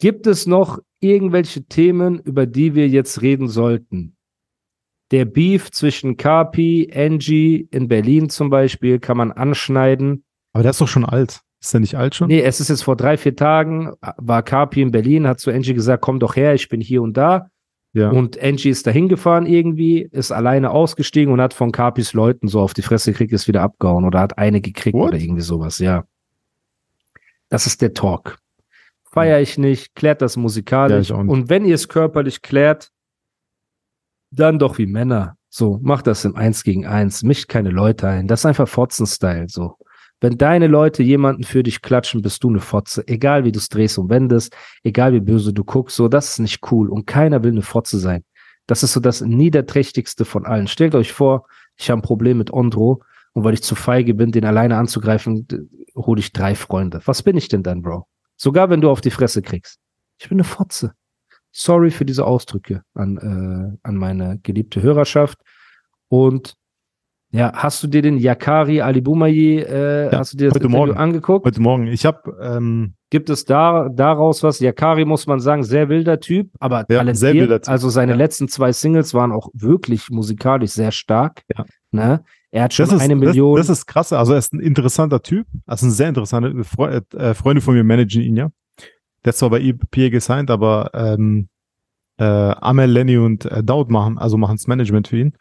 Gibt es noch irgendwelche Themen, über die wir jetzt reden sollten? Der Beef zwischen Carpi, Angie in Berlin zum Beispiel kann man anschneiden. Aber der ist doch schon alt. Ist der nicht alt schon? Nee, es ist jetzt vor drei, vier Tagen, war Carpi in Berlin, hat zu Angie gesagt, komm doch her, ich bin hier und da. Ja. Und Angie ist dahin gefahren irgendwie, ist alleine ausgestiegen und hat von Carpis Leuten so auf die Fresse gekriegt, ist wieder abgehauen oder hat eine gekriegt What? oder irgendwie sowas, ja. Das ist der Talk. Feier ich nicht, klärt das Ja, musikalisch. nicht. und wenn ihr es körperlich klärt, dann doch wie Männer. So, macht das im Eins gegen Eins, mischt keine Leute ein. Das ist einfach Fotzen-Style, so. Wenn deine Leute jemanden für dich klatschen, bist du eine Fotze. Egal wie du es drehst und wendest, egal wie böse du guckst, so, das ist nicht cool. Und keiner will eine Fotze sein. Das ist so das Niederträchtigste von allen. Stellt euch vor, ich habe ein Problem mit Ondro und weil ich zu feige bin, den alleine anzugreifen, hole ich drei Freunde. Was bin ich denn dann, Bro? Sogar wenn du auf die Fresse kriegst. Ich bin eine Fotze. Sorry für diese Ausdrücke an, äh, an meine geliebte Hörerschaft. Und ja, hast du dir den Yakari Ali Boumaier, äh, Ja, hast du dir das heute Interview Morgen. angeguckt? Heute Morgen. Ich habe ähm, Gibt es da daraus was? Yakari muss man sagen, sehr wilder Typ, aber Ja, talentiert. sehr wilder Typ. Also seine Ja. letzten zwei Singles waren auch wirklich musikalisch sehr stark. Ja. Ne? Er hat schon das ist, eine Million. Das, das ist krass. Also er ist ein interessanter Typ. Also ein sehr interessanter Fre äh, Freunde von mir managen ihn ja. Der ist zwar bei EPA gesigned, aber ähm, äh, Amel, Lenny und äh, Daud machen, also machen das Management für ihn.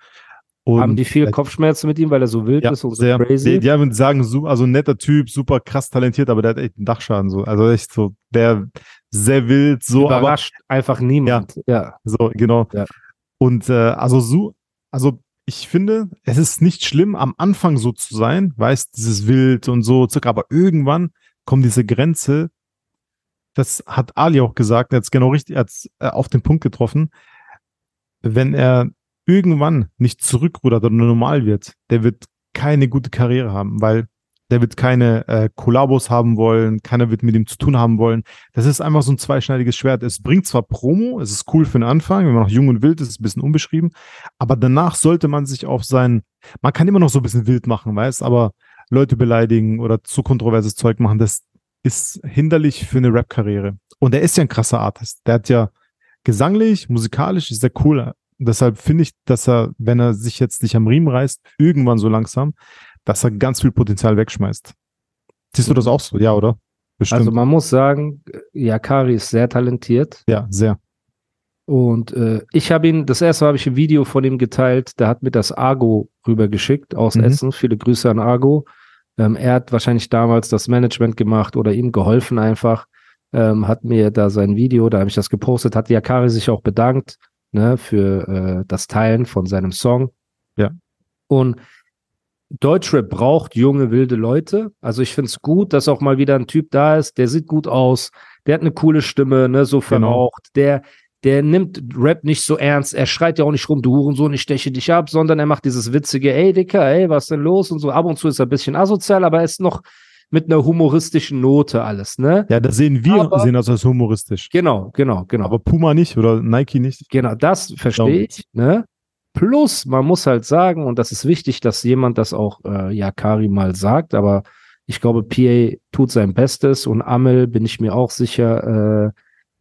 Und haben die viel äh, Kopfschmerzen mit ihm, weil er so wild ja, ist und so sehr, crazy? Die, die haben sagen, also netter Typ, super krass talentiert, aber der hat echt einen Dachschaden. So. Also echt so, der sehr wild, so, aber Überrascht einfach niemand. Ja. So, genau. Ja. Und äh, also so, also ich finde, es ist nicht schlimm, am Anfang so zu sein, weißt, dieses Wild und so, aber irgendwann kommt diese Grenze, das hat Ali auch gesagt, er hat es genau richtig, er äh, auf den Punkt getroffen, wenn er irgendwann nicht zurückrudert oder normal wird, der wird keine gute Karriere haben, weil der wird keine äh, Kollabos haben wollen, keiner wird mit ihm zu tun haben wollen. Das ist einfach so ein zweischneidiges Schwert. Es bringt zwar Promo, es ist cool für den Anfang, wenn man noch jung und wild ist, ist ein bisschen unbeschrieben, aber danach sollte man sich auf sein, man kann immer noch so ein bisschen wild machen, weißt, aber Leute beleidigen oder zu kontroverses Zeug machen, das ist hinderlich für eine Rap-Karriere. Und er ist ja ein krasser Artist. Der hat ja gesanglich, musikalisch ist er cool. Deshalb finde ich, dass er, wenn er sich jetzt nicht am Riemen reißt, irgendwann so langsam, dass er ganz viel Potenzial wegschmeißt. Siehst du das auch so? Ja, oder? Bestimmt. Also man muss sagen, Yakari ist sehr talentiert. ja, sehr. Und äh, ich habe ihn, das erste Mal habe ich ein Video von ihm geteilt, der hat mir das Argo rübergeschickt aus Mhm. Essen. Viele Grüße an Argo. Ähm, er hat wahrscheinlich damals das Management gemacht oder ihm geholfen einfach. Ähm, hat mir da sein Video, da habe ich das gepostet, hat Yakari sich auch bedankt ne, für äh, das Teilen von seinem Song. Ja. Und Deutschrap braucht junge, wilde Leute. Also ich finde es gut, dass auch mal wieder ein Typ da ist, der sieht gut aus, der hat eine coole Stimme, ne, so Genau. verraucht, der, der nimmt Rap nicht so ernst, er schreit ja auch nicht rum, du Hurensohn, ich steche dich ab, sondern er macht dieses witzige, ey Dicker, ey, was denn los und so. Ab und zu ist er ein bisschen asozial, aber er ist noch mit einer humoristischen Note alles, ne? Ja, da sehen wir, Aber- sehen das als humoristisch. Genau, genau, genau. Aber Puma nicht oder Nike nicht. Genau, das verstehe ich. Ne? Plus, man muss halt sagen, und das ist wichtig, dass jemand das auch äh, Yakari mal sagt, aber ich glaube, PA tut sein Bestes und Amel, bin ich mir auch sicher, äh,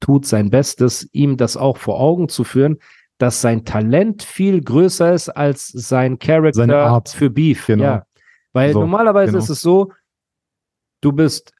tut sein Bestes, ihm das auch vor Augen zu führen, dass sein Talent viel größer ist als sein Charakter für Beef. Genau. Ja. Weil So, normalerweise genau. ist es so, du bist,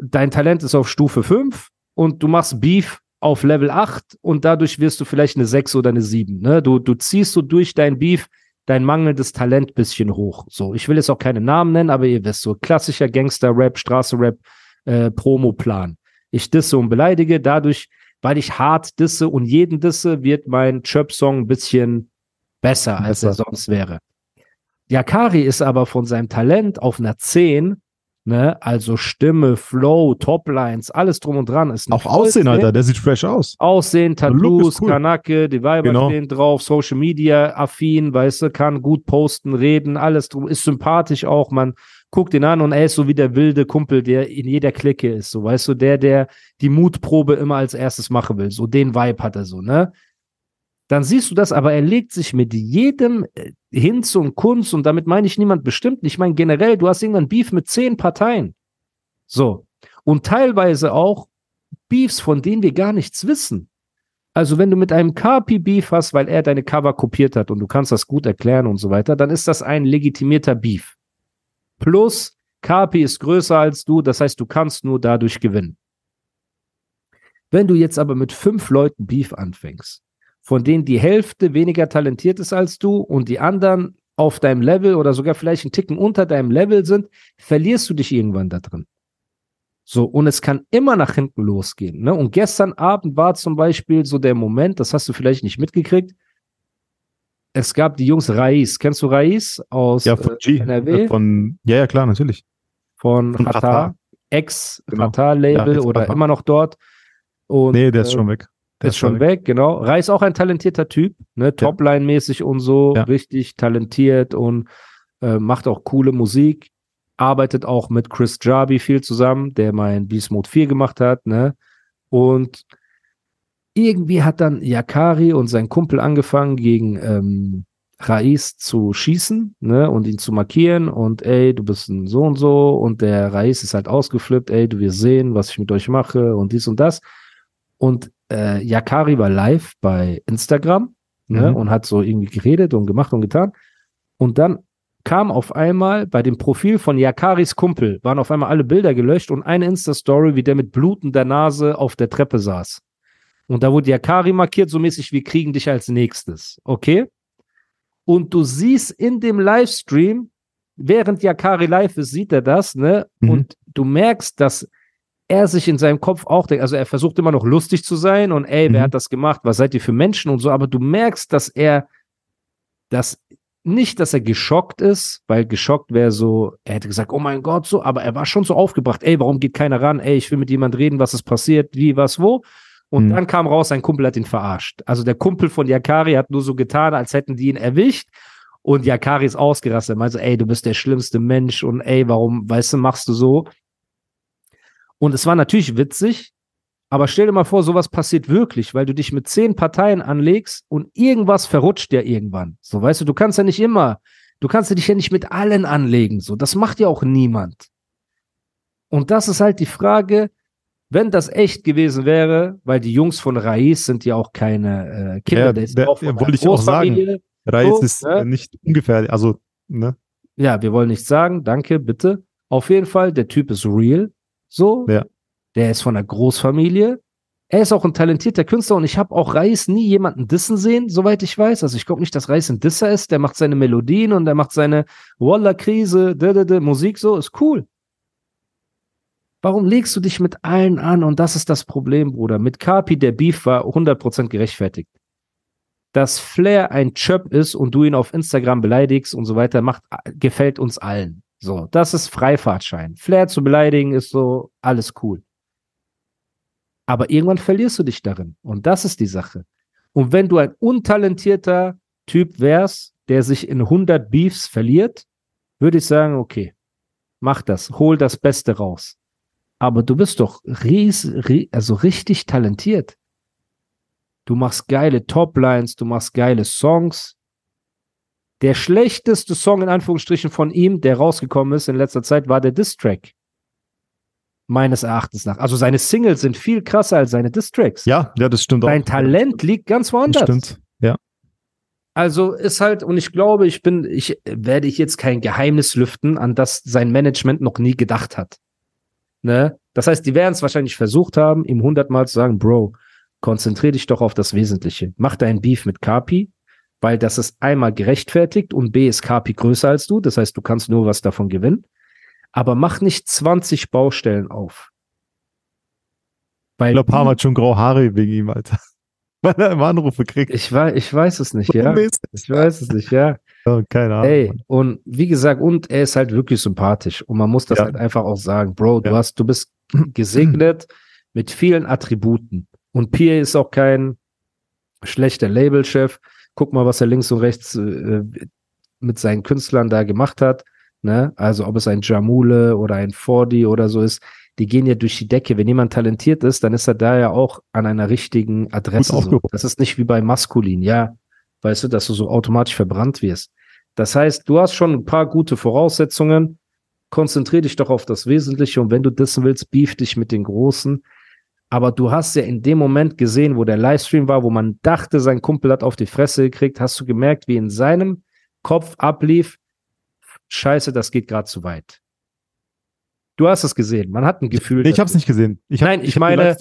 dein Talent ist auf Stufe 5 und du machst Beef auf Level 8 und dadurch wirst du vielleicht eine 6 oder eine 7. Ne? Du, du ziehst so durch dein Beef dein mangelndes Talent bisschen hoch. So, ich will jetzt auch keine Namen nennen, aber ihr wisst so, klassischer Gangster-Rap, Straße-Rap, äh, Promo-Plan. Ich disse und beleidige, dadurch, weil ich hart disse und jeden disse, wird mein Chirp-Song ein bisschen besser, als er sonst wäre. Yakari ist aber von seinem Talent auf einer 10 Ne? Also Stimme, Flow, Toplines, alles drum und dran. Ist Auch Aussehen. Alter, der sieht fresh aus. Aussehen, Tattoos, cool. Kanake, die Weiber Genau. stehen drauf, Social Media affin, weißt du, kann gut posten, reden, alles drum, ist sympathisch auch, man guckt ihn an und er ist so wie der wilde Kumpel, der in jeder Clique ist, so, weißt du, der, der die Mutprobe immer als erstes machen will, so den Vibe hat er so, ne? Dann siehst du das, aber er legt sich mit jedem äh, Hinz und Kunz und damit meine ich niemand bestimmt, ich meine generell, du hast irgendwann Beef mit zehn Parteien. So. Und teilweise auch Beefs, von denen wir gar nichts wissen. Also wenn du mit einem Kapi Beef hast, weil er deine Cover kopiert hat und du kannst das gut erklären und so weiter, dann ist das ein legitimierter Beef. Plus, Kapi ist größer als du, das heißt, du kannst nur dadurch gewinnen. Wenn du jetzt aber mit fünf Leuten Beef anfängst, von denen die Hälfte weniger talentiert ist als du und die anderen auf deinem Level oder sogar vielleicht einen Ticken unter deinem Level sind, verlierst du dich irgendwann da drin. So, und es kann immer nach hinten losgehen. Ne? Und gestern Abend war zum Beispiel so der Moment, das hast du vielleicht nicht mitgekriegt. Es gab die Jungs Raiz. Kennst du Raiz aus Ja, von äh, G. NRW? äh, Von, ja, ja, klar, natürlich. von von. Ex-Qatar-Label Genau. Ja, oder Ex-Qatar. immer noch dort. Und, Nee, der ist äh, schon weg. Der ist schon weg, genau. Reis auch ein talentierter Typ, ne? Topline-mäßig und so, Ja. richtig talentiert und äh, macht auch coole Musik. Arbeitet auch mit Chris Jarby viel zusammen, der mein Beast Mode 4 gemacht hat, ne? Und irgendwie hat dann Yakari und sein Kumpel angefangen, gegen ähm, Raiz zu schießen, ne? Und ihn zu markieren und ey, du bist ein so und so und der Raiz ist halt ausgeflippt, ey, du wirst sehen, was ich mit euch mache und dies und das. Und äh, Yakari war live bei Instagram ne, Mhm. und hat so irgendwie geredet und gemacht und getan. Und dann kam auf einmal bei dem Profil von Yakaris Kumpel, waren auf einmal alle Bilder gelöscht und eine Insta-Story, wie der mit blutender Nase auf der Treppe saß. Und da wurde Yakari markiert, so mäßig, wir kriegen dich als nächstes. Okay? Und du siehst in dem Livestream, während Yakari live ist, sieht er das, ne? Mhm. Und du merkst, dass er sich in seinem Kopf auch denkt, also er versucht immer noch lustig zu sein und ey, wer Mhm. hat das gemacht? Was seid ihr für Menschen und so, aber du merkst, dass er das nicht, dass er geschockt ist, weil geschockt wäre so, er hätte gesagt, oh mein Gott, so, aber er war schon so aufgebracht, ey, warum geht keiner ran? Ey, ich will mit jemand reden, was ist passiert, wie, was, wo? Und Mhm. dann kam raus, sein Kumpel hat ihn verarscht. Also der Kumpel von Yakari hat nur so getan, als hätten die ihn erwischt. Und Yakari ist ausgerastet. Er meinte, ey, du bist der schlimmste Mensch und ey, warum, weißt du, machst du so? Und es war natürlich witzig, aber stell dir mal vor, sowas passiert wirklich, weil du dich mit zehn Parteien anlegst und irgendwas verrutscht ja irgendwann. So, weißt du, du kannst ja nicht immer, du kannst ja dich ja nicht mit allen anlegen. So, das macht ja auch niemand. Und das ist halt die Frage, wenn das echt gewesen wäre, weil die Jungs von Raiz sind ja auch keine äh, Kinder, Ja, der ist der- auch von wollte ich auch sagen. Reis So, ist ne? nicht ungefährlich. Also, ne? Ja, wir wollen nichts sagen, danke, bitte. Auf jeden Fall, der Typ ist real, so. Ja. Der ist von einer Großfamilie. Er ist auch ein talentierter Künstler und ich habe auch Reis nie jemanden dissen sehen, soweit ich weiß. Also ich glaube nicht, dass Reis ein Disser ist. Der macht seine Melodien und der macht seine Walla-Krise, Musik so, ist cool. Warum legst du dich mit allen an? Und das ist das Problem, Bruder. Mit Kapi, der Beef war 100% gerechtfertigt. Dass Flair ein Chöp ist und du ihn auf Instagram beleidigst und so weiter, macht, gefällt uns allen. So, das ist Freifahrtschein. Flair zu beleidigen ist so, alles cool. Aber irgendwann verlierst du dich darin. Und das ist die Sache. Und wenn du ein untalentierter Typ wärst, der sich in 100 Beefs verliert, würde ich sagen, okay, mach das, hol das Beste raus. Aber du bist doch ries, ri- also richtig talentiert. Du machst geile Toplines, du machst geile Songs. Der schlechteste Song in Anführungsstrichen von ihm, der rausgekommen ist in letzter Zeit, war der Diss-Track. Meines Erachtens nach. Also seine Singles sind viel krasser als seine Diss-Tracks. Ja, ja, das stimmt Sein auch. Talent liegt ganz Das woanders. stimmt. Ja. Also ist halt, und ich glaube, ich bin, ich werde ich jetzt kein Geheimnis lüften, an das sein Management noch nie gedacht hat. Ne? Das heißt, die werden es wahrscheinlich versucht haben, ihm hundertmal zu sagen, Bro, konzentrier dich doch auf das Wesentliche. Mach deinen Beef mit Kapi, weil das ist einmal gerechtfertigt und B ist Kapi größer als du. Das heißt, du kannst nur was davon gewinnen. Aber mach nicht 20 Baustellen auf. Weil Ich glaube, Palmer hat schon graue Haare wegen ihm, Alter. Weil er immer Anrufe kriegt. ich, weiß, ich weiß es nicht, ja. Ich weiß es nicht, ja. Ja, keine Ahnung. Ey, und wie gesagt, und er ist halt wirklich sympathisch. Und man muss das Ja. halt einfach auch sagen, Bro, du Ja. hast, du bist gesegnet mit vielen Attributen. Und Pierre ist auch kein schlechter Labelchef. Guck mal, was er links und rechts äh, mit seinen Künstlern da gemacht hat. Ne? Also ob es ein Jamule oder ein Fordi oder so ist, die gehen ja durch die Decke. Wenn jemand talentiert ist, dann ist er da ja auch an einer richtigen Adresse. So. Das ist nicht wie bei Maskulin, ja. Weißt du, dass du so automatisch verbrannt wirst. Das heißt, du hast schon ein paar gute Voraussetzungen. Konzentrier dich doch auf das Wesentliche und wenn du dissen willst, beef dich mit den Großen. Aber du hast ja in dem Moment gesehen, wo der Livestream war, wo man dachte, sein Kumpel hat auf die Fresse gekriegt, hast du gemerkt, wie in seinem Kopf ablief, scheiße, das geht gerade zu weit. Du hast es gesehen. Man hat ein Gefühl. Nee, ich habe es nicht gesehen. Ich hab, Nein, ich die meine.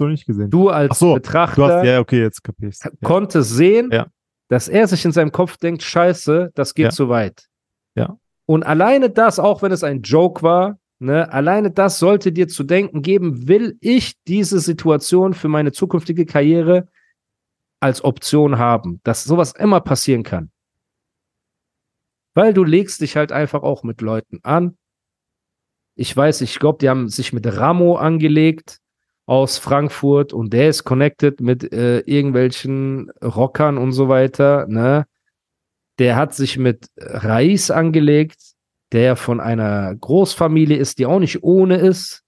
Du als so, Betrachter Du hast, ja, okay, jetzt kapierst. Ja. konnte sehen, Ja. dass er sich in seinem Kopf denkt, scheiße, das geht Ja. zu weit. Ja. Und alleine das, auch wenn es ein Joke war, ne, alleine das sollte dir zu denken geben, will ich diese Situation für meine zukünftige Karriere als Option haben, dass sowas immer passieren kann. Weil du legst dich halt einfach auch mit Leuten an. Ich weiß, ich glaube, die haben sich mit Ramo angelegt aus Frankfurt und der ist connected mit äh, irgendwelchen Rockern und so weiter, ne? Der hat sich mit Reis angelegt, der von einer Großfamilie ist, die auch nicht ohne ist,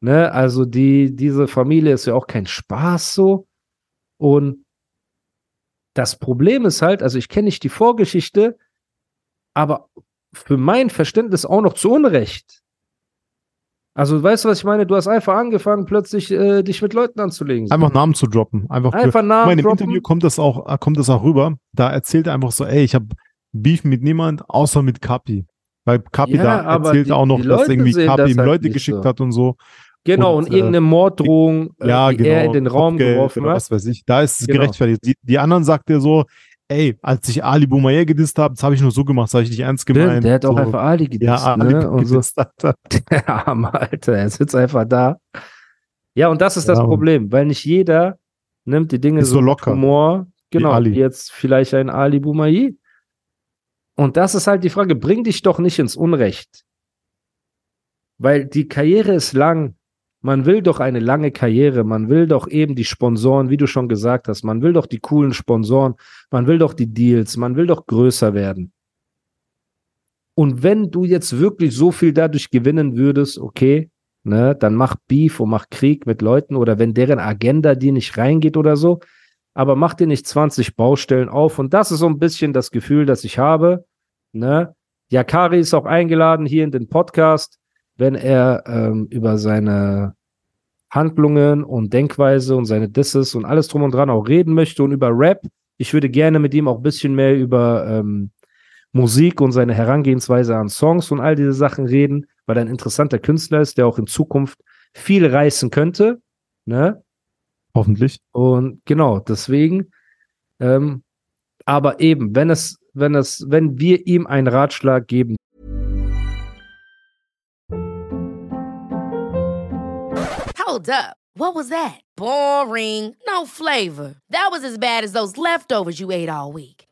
ne? Also die, diese Familie ist ja auch kein Spaß so. Und das Problem ist halt, also ich kenne nicht die Vorgeschichte, aber für mein Verständnis auch noch zu Unrecht. Also, weißt du, was ich meine? Du hast einfach angefangen, plötzlich äh, dich mit Leuten anzulegen. Einfach Namen zu droppen. Einfach, Einfach Namen mal, in dem droppen. Interview kommt das auch, kommt das auch rüber. Da erzählt er einfach so, ey, ich habe Beef mit niemand, außer mit Kapi. Weil Kapi Ja, da erzählt die- auch noch, dass irgendwie Kapi das ihm halt Leute geschickt so. hat und so. Genau, und, und, äh, irgendeine Morddrohung, äh, Ja, die genau. er in den Raum Kopfgeld geworfen oder hat. Was weiß ich. Da ist es Genau. gerechtfertigt. Die, die anderen sagt er so, ey, als ich Ali Boumaier gedisst habe, das habe ich nur so gemacht, das habe ich nicht ernst gemeint. Stimmt, der hat auch so. einfach Ali gedisst, ja, Ali ne? Und so. Alter. Der arme Alter, er sitzt einfach da. Ja, und das ist das Ja, und- Problem, weil nicht jeder nimmt die Dinge so so locker. Humor, genau, Ali. wie jetzt vielleicht ein Ali Boumaier. Und das ist halt die Frage, bring dich doch nicht ins Unrecht. Weil die Karriere ist lang. Man will doch eine lange Karriere. Man will doch eben die Sponsoren, wie du schon gesagt hast. Man will doch die coolen Sponsoren. Man will doch die Deals. Man will doch größer werden. Und wenn du jetzt wirklich so viel dadurch gewinnen würdest, okay, ne, dann mach Beef und mach Krieg mit Leuten oder wenn deren Agenda dir nicht reingeht oder so, aber mach dir nicht 20 Baustellen auf. Und das ist so ein bisschen das Gefühl, das ich habe. Ne? Yakari ist auch eingeladen hier in den Podcast, wenn er ähm, über seine Handlungen und Denkweise und seine Disses und alles drum und dran auch reden möchte und über Rap. Ich würde gerne mit ihm auch ein bisschen mehr über ähm, Musik und seine Herangehensweise an Songs und all diese Sachen reden, weil er ein interessanter Künstler ist, der auch in Zukunft viel reißen könnte. Ne? Hoffentlich. Und genau, deswegen, ähm, aber eben, wenn es, wenn es, wenn wir ihm einen Ratschlag geben Hold up. What was that? Boring. No flavor. That was as bad as those leftovers you ate all week.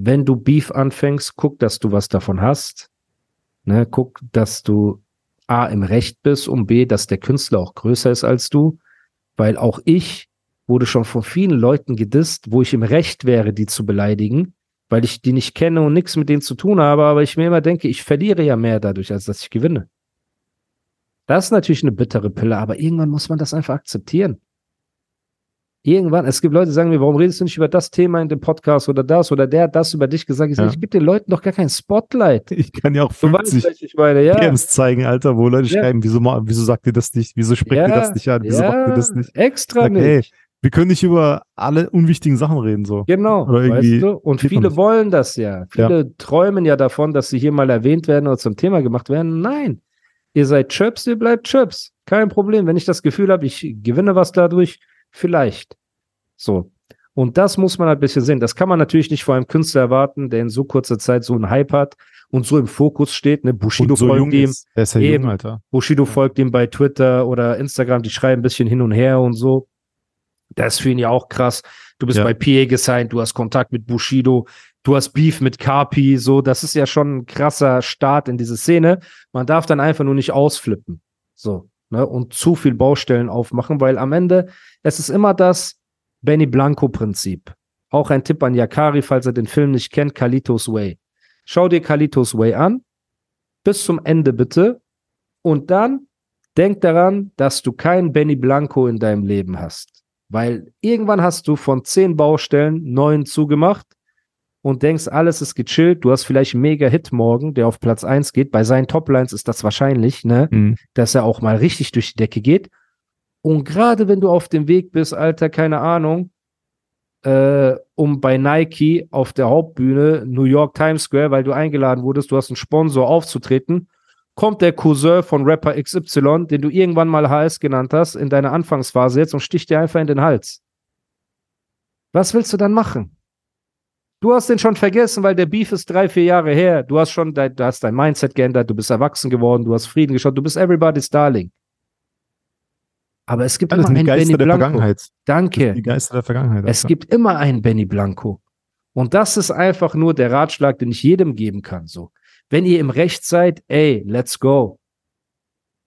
wenn du Beef anfängst, guck, dass du was davon hast. Ne, guck, dass du A im Recht bist und B, dass der Künstler auch größer ist als du. Weil auch ich wurde schon von vielen Leuten gedisst, wo ich im Recht wäre, die zu beleidigen. weil ich die nicht kenne und nichts mit denen zu tun habe, aber ich mir immer denke, ich verliere ja mehr dadurch, als dass ich gewinne. Das ist natürlich eine bittere Pille, aber irgendwann muss man das einfach akzeptieren. Irgendwann, es gibt Leute, die sagen mir, warum redest du nicht über das Thema in dem Podcast oder das oder der hat das über dich gesagt? Ich, sage, Ja. ich gebe den Leuten doch gar kein Spotlight. Ich kann ja auch Du weißt, 50 was ich meine, ja. DMs zeigen, Alter, wo Leute Ja. schreiben, wieso, wieso sagt ihr das nicht? Wieso spricht ihr das nicht an? Wieso ja, macht ihr das nicht? Extra Sag, nicht. ey, Wir können nicht über alle unwichtigen Sachen reden, so. Genau, weißt du? Und viele wollen das ja. Viele träumen ja davon, dass sie hier mal erwähnt werden oder zum Thema gemacht werden. Nein, ihr seid Chirps, ihr bleibt Chirps. Kein Problem. Wenn ich das Gefühl habe, ich gewinne was dadurch, vielleicht. So. Und das muss man halt ein bisschen sehen. Das kann man natürlich nicht vor einem Künstler erwarten, der in so kurzer Zeit so einen Hype hat und so im Fokus steht. Ne? Bushido so folgt ihm. ist. Ja Eben. jung. Bushido folgt ihm bei Twitter oder Instagram, die schreiben ein bisschen hin und her und so. Das ist für ihn ja auch krass. Du bist Ja. bei PA gesigned, du hast Kontakt mit Bushido, du hast Beef mit Kapi, so, das ist ja schon ein krasser Start in diese Szene. Man darf dann einfach nur nicht ausflippen. So, ne, und zu viel Baustellen aufmachen, weil am Ende, es ist immer das Benny Blanco-Prinzip. Auch ein Tipp an Yakari, falls er den Film nicht kennt, Kalitos Way. Schau dir Kalitos Way an, bis zum Ende bitte, und dann denk daran, dass du keinen Benny Blanco in deinem Leben hast. Weil irgendwann hast du von zehn Baustellen neun zugemacht und denkst, alles ist gechillt. Du hast vielleicht einen Mega-Hit morgen, der auf Platz eins geht. Bei seinen Toplines ist das wahrscheinlich, ne? Mhm. Dass er auch mal richtig durch die Decke geht. Und gerade wenn du auf dem Weg bist, Alter, keine Ahnung, äh, um bei Nike auf der Hauptbühne New York Times Square, weil du eingeladen wurdest, du hast einen Sponsor aufzutreten, kommt der Cousin von Rapper XY, den du irgendwann mal HS genannt hast, in deiner Anfangsphase jetzt und sticht dir einfach in den Hals. Was willst du dann machen? Du hast den schon vergessen, weil der Beef ist drei, vier Jahre her. Du hast schon dein, du hast dein Mindset geändert, du bist erwachsen geworden, du hast Frieden geschaut, du bist everybody's darling. Aber es gibt Das immer einen Geister Benny der Blanco. Vergangenheit. Danke. Die Geister der Vergangenheit. Es Alter. gibt immer einen Benny Blanco. Und das ist einfach nur der Ratschlag, den ich jedem geben kann. So, wenn ihr im Recht seid, ey, let's go.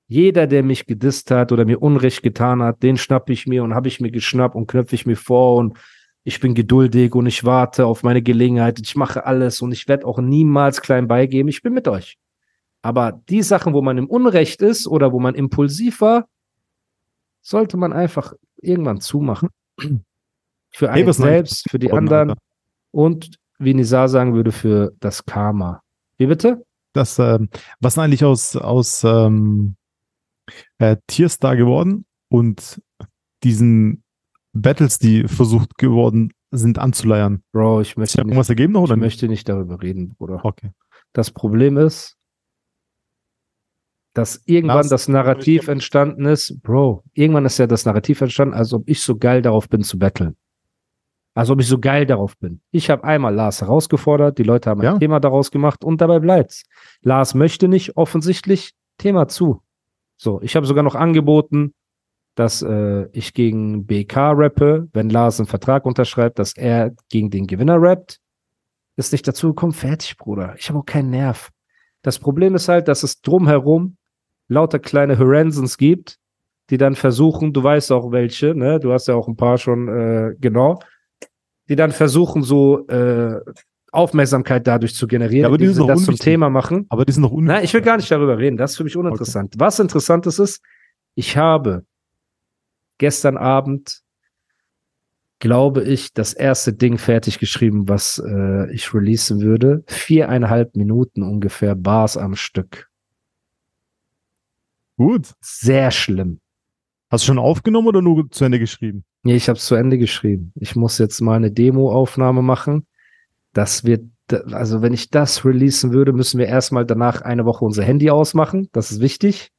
Jeder, der mich gedisst hat oder mir Unrecht getan hat, den schnapp ich mir und habe ich mir geschnappt und knöpfe ich mir vor und ich bin geduldig und ich warte auf meine Gelegenheit. Ich mache alles und ich werde auch niemals klein beigeben. Ich bin mit euch. Aber die Sachen, wo man im Unrecht ist oder wo man impulsiv war, sollte man einfach irgendwann zumachen. Für Hey, einen denn selbst, für die anderen und, wie Nizar sagen würde, für das Karma. Wie bitte? Das, ähm, was ist eigentlich aus, aus ähm, äh, Tierstar geworden und diesen Battles, die versucht geworden sind anzuleiern? Bro, ich möchte, nicht, irgendwas ergeben noch ich möchte nicht darüber reden, Bruder. Okay. Das Problem ist, dass irgendwann Lars, das Narrativ entstanden ist, Bro, irgendwann ist ja das Narrativ entstanden, als ob ich so geil darauf bin zu battlen. Als ob ich so geil darauf bin. Ich habe einmal Lars herausgefordert, die Leute haben Ja. ein Thema daraus gemacht und dabei bleibt's. Lars möchte nicht, offensichtlich, Thema zu. So, ich habe sogar noch angeboten, dass äh, ich gegen BK rappe, wenn Lars einen Vertrag unterschreibt, dass er gegen den Gewinner rappt. Ist nicht dazu gekommen, fertig, Bruder. Ich habe auch keinen Nerv. Das Problem ist halt, dass es drumherum lauter kleine Horensens gibt, die dann versuchen, du weißt auch welche, ne? Du hast ja auch ein paar schon, äh, genau, die dann versuchen, so äh, Aufmerksamkeit dadurch zu generieren, Ja, aber die indem sind das zum. Thema machen. Aber die sind noch un Nein, ich will gar nicht darüber reden. Das ist für mich uninteressant. Was interessant ist, ist, ich habe gestern Abend, glaube ich, das erste Ding fertig geschrieben, was äh, ich releasen würde. Viereinhalb Minuten ungefähr Bars am Stück. Gut. Sehr schlimm. Hast du schon aufgenommen oder nur zu Ende geschrieben? Nee, ich habe es zu Ende geschrieben. Ich muss jetzt mal eine Demo-Aufnahme machen. Das wird, also wenn ich das releasen würde, müssen wir erstmal danach eine Woche unser Handy ausmachen. Das ist wichtig.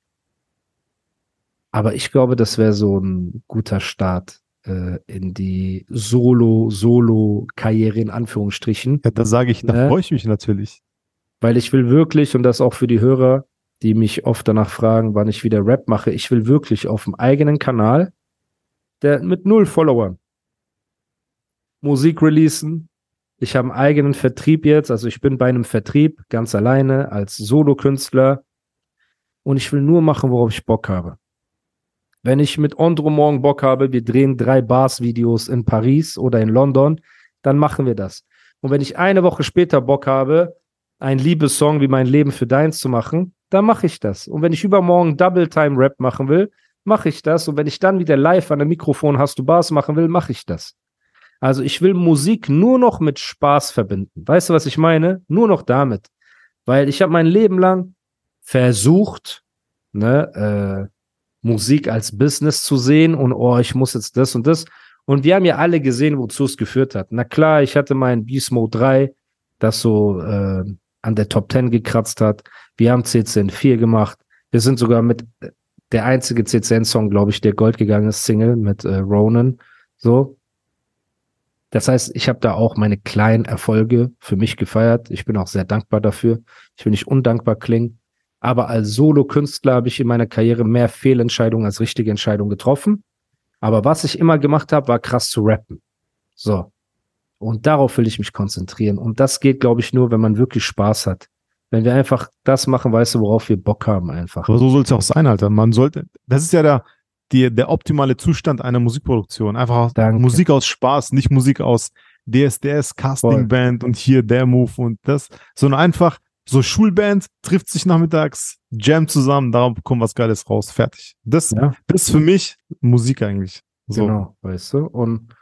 Aber ich glaube, das wäre so ein guter Start äh, in die Solo-Solo-Karriere in Anführungsstrichen. Ja, da sage ich, da Ne? freue ich mich natürlich. Weil ich will wirklich, und das auch für die Hörer, die mich oft danach fragen, wann ich wieder Rap mache, ich will wirklich auf dem eigenen Kanal, der mit null Followern, Musik releasen. Ich habe einen eigenen Vertrieb jetzt, also ich bin bei einem Vertrieb ganz alleine als Solokünstler und ich will nur machen, worauf ich Bock habe. Wenn ich mit Andro morgen Bock habe, wir drehen drei Bars-Videos in Paris oder in London, dann machen wir das. Und wenn ich eine Woche später Bock habe, einen Liebessong wie mein Leben für deins zu machen, dann mache ich das. Und wenn ich übermorgen Double Time Rap machen will, mache ich das. Und wenn ich dann wieder live an dem Mikrofon Hast du Bars machen will, mache ich das. Also ich will Musik nur noch mit Spaß verbinden. Weißt du, was ich meine? Nur noch damit. Weil ich habe mein Leben lang versucht, ne, äh, Musik als Business zu sehen und oh, ich muss jetzt das und das. Und wir haben ja alle gesehen, wozu es geführt hat. Na klar, ich hatte mein Beast Mode 3, das so äh, an der Top 10 gekratzt hat. Wir haben CCN 4 gemacht. Wir sind sogar mit der einzige CCN-Song, glaube ich, der Gold gegangen ist, Single mit äh, Ronan. So. Das heißt, ich habe da auch meine kleinen Erfolge für mich gefeiert. Ich bin auch sehr dankbar dafür. Ich will nicht undankbar klingen. Aber als Solo-Künstler habe ich in meiner Karriere mehr Fehlentscheidungen als richtige Entscheidungen getroffen. Aber was ich immer gemacht habe, war krass zu rappen. So. Und darauf will ich mich konzentrieren. Und das geht, glaube ich, nur, wenn man wirklich Spaß hat. Wenn wir einfach das machen, weißt du, worauf wir Bock haben einfach. Aber so soll es auch sein, Alter. Man sollte, das ist ja der, die, der optimale Zustand einer Musikproduktion. Einfach Danke. Musik aus Spaß, nicht Musik aus DSDS, Castingband und hier der Move und das, sondern einfach so Schulband trifft sich nachmittags, jam zusammen, darum kommt was Geiles raus, fertig. Das, Ja. das ist für mich Musik eigentlich. So. Genau, weißt du? Und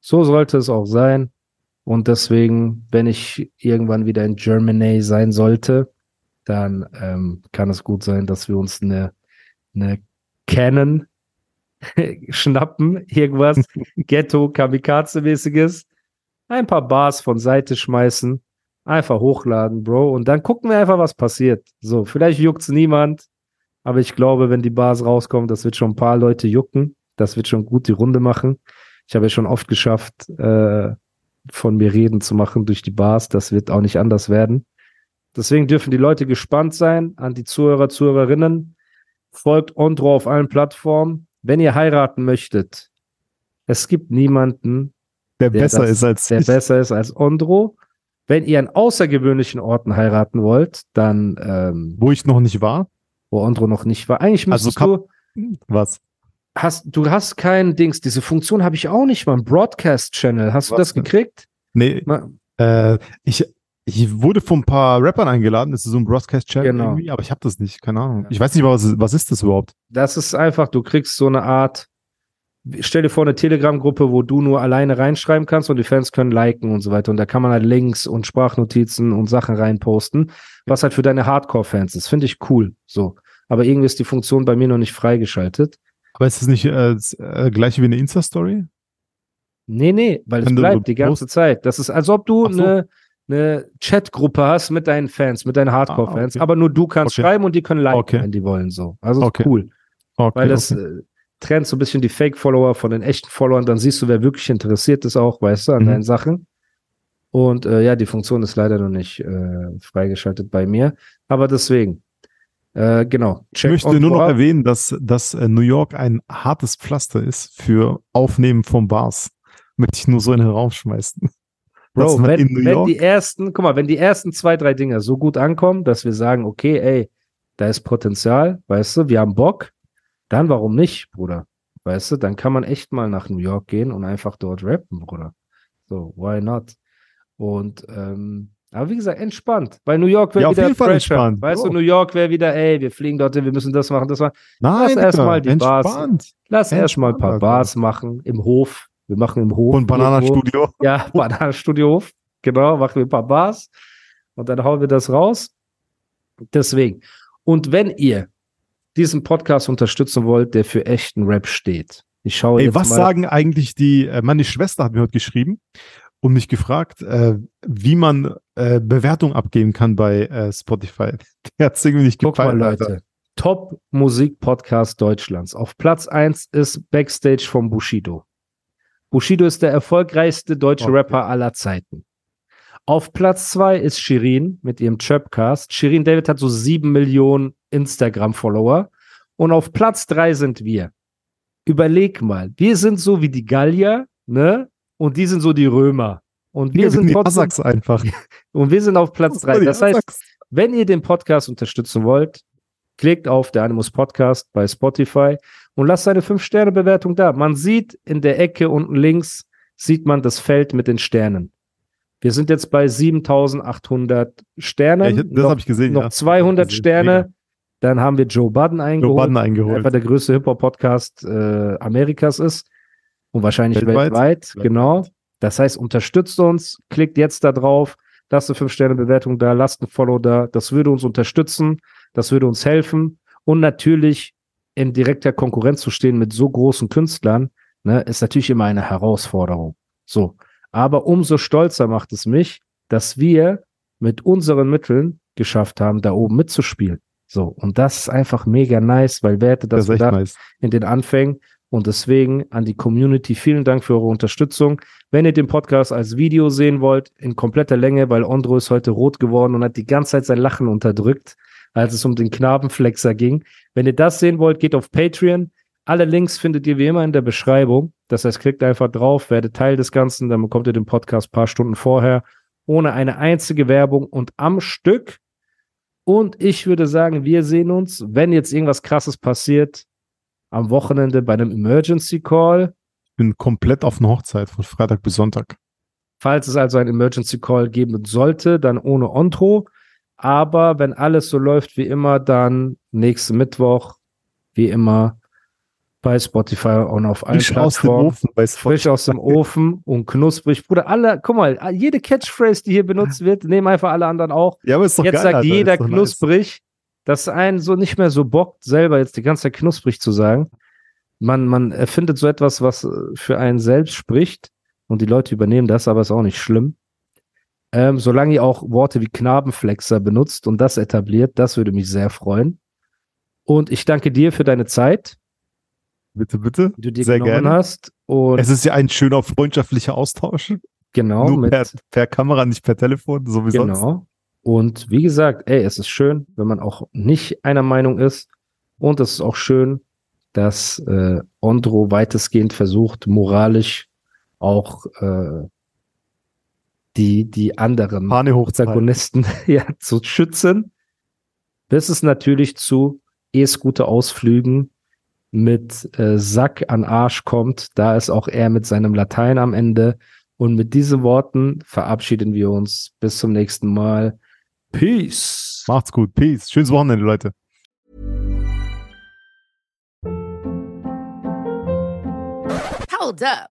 so sollte es auch sein. Und deswegen, wenn ich irgendwann wieder in Germany sein sollte, dann ähm, kann es gut sein, dass wir uns eine, eine Canon schnappen, irgendwas Ghetto Kamikaze-mäßiges, ein paar Bars von Seite schmeißen, einfach hochladen, Bro, und dann gucken wir einfach, was passiert. So, vielleicht juckt's niemand, aber ich glaube, wenn die Bars rauskommen, das wird schon ein paar Leute jucken. Das wird schon gut die Runde machen. Ich habe ja schon oft geschafft, äh, von mir reden zu machen durch die Bars. Das wird auch nicht anders werden. Deswegen dürfen die Leute gespannt sein an die Zuhörer, Zuhörerinnen. Folgt Ondro auf allen Plattformen. Wenn ihr heiraten möchtet, es gibt niemanden, Der, Der besser das- ist als der ich. besser ist als Ondro. Wenn ihr an außergewöhnlichen Orten heiraten wollt, dann, ähm, Wo ich noch nicht war. wo Ondro noch nicht war. Eigentlich Also müsstest Kap- du, Was? hast, du hast kein Dings, diese Funktion habe ich auch nicht mal, ein Broadcast-Channel. Hast du Was das denn? gekriegt? Nee, Ma- äh, ich, ich wurde von ein paar Rappern eingeladen. Das ist so ein Broadcast-Channel Genau. irgendwie, aber ich habe das nicht. Keine Ahnung. Ich weiß nicht mal, was, was ist das überhaupt? Das ist einfach, du kriegst so eine Art, stell dir vor, eine Telegram-Gruppe, wo du nur alleine reinschreiben kannst und die Fans können liken und so weiter. Und da kann man halt Links und Sprachnotizen und Sachen reinposten, was halt für deine Hardcore-Fans ist. Finde ich cool. So. Aber irgendwie ist die Funktion bei mir noch nicht freigeschaltet. Aber ist es nicht äh, das, äh, gleich wie eine Insta-Story? Nee, nee, weil es Wenn so bleibt die ganze Zeit. Das ist, als ob du so. eine, eine Chatgruppe hast mit deinen Fans, mit deinen Hardcore-Fans, Ah, okay. aber nur du kannst Okay. schreiben und die können liken, Okay. wenn die wollen. So. Also ist cool. Okay, Weil das trennt so ein bisschen die Fake-Follower von den echten Followern, dann siehst du, wer wirklich interessiert ist auch, weißt du, an Mhm. deinen Sachen. Und äh, ja, die Funktion ist leider noch nicht äh, freigeschaltet bei mir. Aber deswegen, äh, genau. Ich möchte nur noch erwähnen, dass, dass äh, New York ein hartes Pflaster ist für Aufnehmen von Bars. Möchte ich nur so in den Raum schmeißen. Bro, wenn, wenn die ersten, guck mal, wenn die ersten zwei, drei Dinger so gut ankommen, dass wir sagen, okay, ey, da ist Potenzial, weißt du, wir haben Bock, dann warum nicht, Bruder? Weißt du, dann kann man echt mal nach New York gehen und einfach dort rappen, Bruder. So, why not? Und, ähm, aber wie gesagt, entspannt. Weil New York wäre Ja, auf wieder jeden Fall Pressure. entspannt, Weißt Bro. du, New York wäre wieder, ey, wir fliegen dorthin, wir müssen das machen, das machen. nein, lass erst Digga, mal die Bars- entspannt. Lass erstmal ein paar. Bars machen im Hof. Wir machen im Hof. Und Banana irgendwo. Studio. Ja, Bananenstudiohof. Genau, machen wir ein paar Bars und dann hauen wir das raus. Deswegen. Und wenn ihr diesen Podcast unterstützen wollt, der für echten Rap steht, ich schaue Ey, jetzt was mal. sagen eigentlich die, äh, meine Schwester hat mir heute geschrieben und mich gefragt, äh, wie man äh, Bewertung abgeben kann bei äh, Spotify. Der hat es irgendwie nicht Guck mal, gefallen. Alter. Leute. Top Musik Podcast Deutschlands. Auf Platz 1 ist Backstage vom Bushido. Bushido ist der erfolgreichste deutsche Okay. Rapper aller Zeiten. Auf Platz 2 ist Shirin mit ihrem Trapcast. Shirin David hat so 7 Millionen Instagram-Follower. Und auf Platz 3 sind wir. Überleg mal, wir sind so wie die Gallier, ne? Und die sind so die Römer. Und wir Wir sind sind trotzdem, Asaks einfach. und wir sind auf Platz 3. Die Das heißt, wenn ihr den Podcast unterstützen wollt, klickt auf der Animus Podcast bei Spotify und lasst eine 5-Sterne-Bewertung da. Man sieht in der Ecke unten links, sieht man das Feld mit den Sternen. Wir sind jetzt bei 7800 Sternen. Ja, ich, das habe ich gesehen. noch ja. 200 gesehen. Sterne. Mega. Dann haben wir Joe Budden eingeholt. Joe Budden eingeholt. Einfach der größte Hip-Hop-Podcast äh, Amerikas ist. Und wahrscheinlich Weltweit. weltweit. Genau. Das heißt, unterstützt uns, klickt jetzt da drauf, lasst eine 5-Sterne-Bewertung da, lasst ein Follow da. Das würde uns unterstützen, das würde uns helfen. Und natürlich in direkter Konkurrenz zu stehen mit so großen Künstlern, ne, ist natürlich immer eine Herausforderung. So. Aber umso stolzer macht es mich, dass wir mit unseren Mitteln geschafft haben, da oben mitzuspielen. So. Und das ist einfach mega nice, weil wer hätte das Das gedacht nice. in den Anfängen? Und deswegen an die Community vielen Dank für eure Unterstützung. Wenn ihr den Podcast als Video sehen wollt, in kompletter Länge, weil Ondro ist heute rot geworden und hat die ganze Zeit sein Lachen unterdrückt, als es um den Knabenflexer ging. Wenn ihr das sehen wollt, geht auf Patreon. Alle Links findet ihr wie immer in der Beschreibung. Das heißt, klickt einfach drauf, werdet Teil des Ganzen, dann bekommt ihr den Podcast ein paar Stunden vorher, ohne eine einzige Werbung und am Stück. Und ich würde sagen, wir sehen uns, wenn jetzt irgendwas Krasses passiert, am Wochenende bei einem Emergency Call. Ich bin komplett auf einer Hochzeit von Freitag bis Sonntag. Falls es also ein Emergency Call geben sollte, dann ohne Ontro. Aber wenn alles so läuft wie immer, dann nächsten Mittwoch, wie immer, bei Spotify und auf allen Frisch aus dem Plattformen. Ofen bei Frisch aus dem Ofen und knusprig. Bruder, alle, guck mal, jede Catchphrase, die hier benutzt wird, nehmen einfach alle anderen auch. Ja, aber ist doch Jetzt geil, sagt Alter. jeder doch nice. knusprig, dass einen so nicht mehr so bockt, selber jetzt die ganze Zeit knusprig zu sagen. Man, man erfindet so etwas, was äh, für einen selbst spricht und die Leute übernehmen das, aber ist auch nicht schlimm. Ähm, solange ihr auch Worte wie Knabenflexer benutzt und das etabliert, das würde mich sehr freuen. Und ich danke dir für deine Zeit, Bitte, bitte. die du dir Sehr genommen gerne. hast. Und Es ist ja ein schöner freundschaftlicher Austausch. genau, Nur per, per Kamera, nicht per Telefon, so wie sonst. Genau. Und wie gesagt, ey, es ist schön, wenn man auch nicht einer Meinung ist. Und es ist auch schön, dass äh, Ondro weitestgehend versucht, moralisch auch äh, die, die anderen. Protagonisten ja, zu schützen. Bis es natürlich zu E-Scooter-Ausflügen mit äh, Sack an Arsch kommt. Da ist auch er mit seinem Latein am Ende. Und mit diesen Worten verabschieden wir uns. Bis zum nächsten Mal. Peace. Macht's gut. Peace. Schönes Wochenende, Leute. Hold up.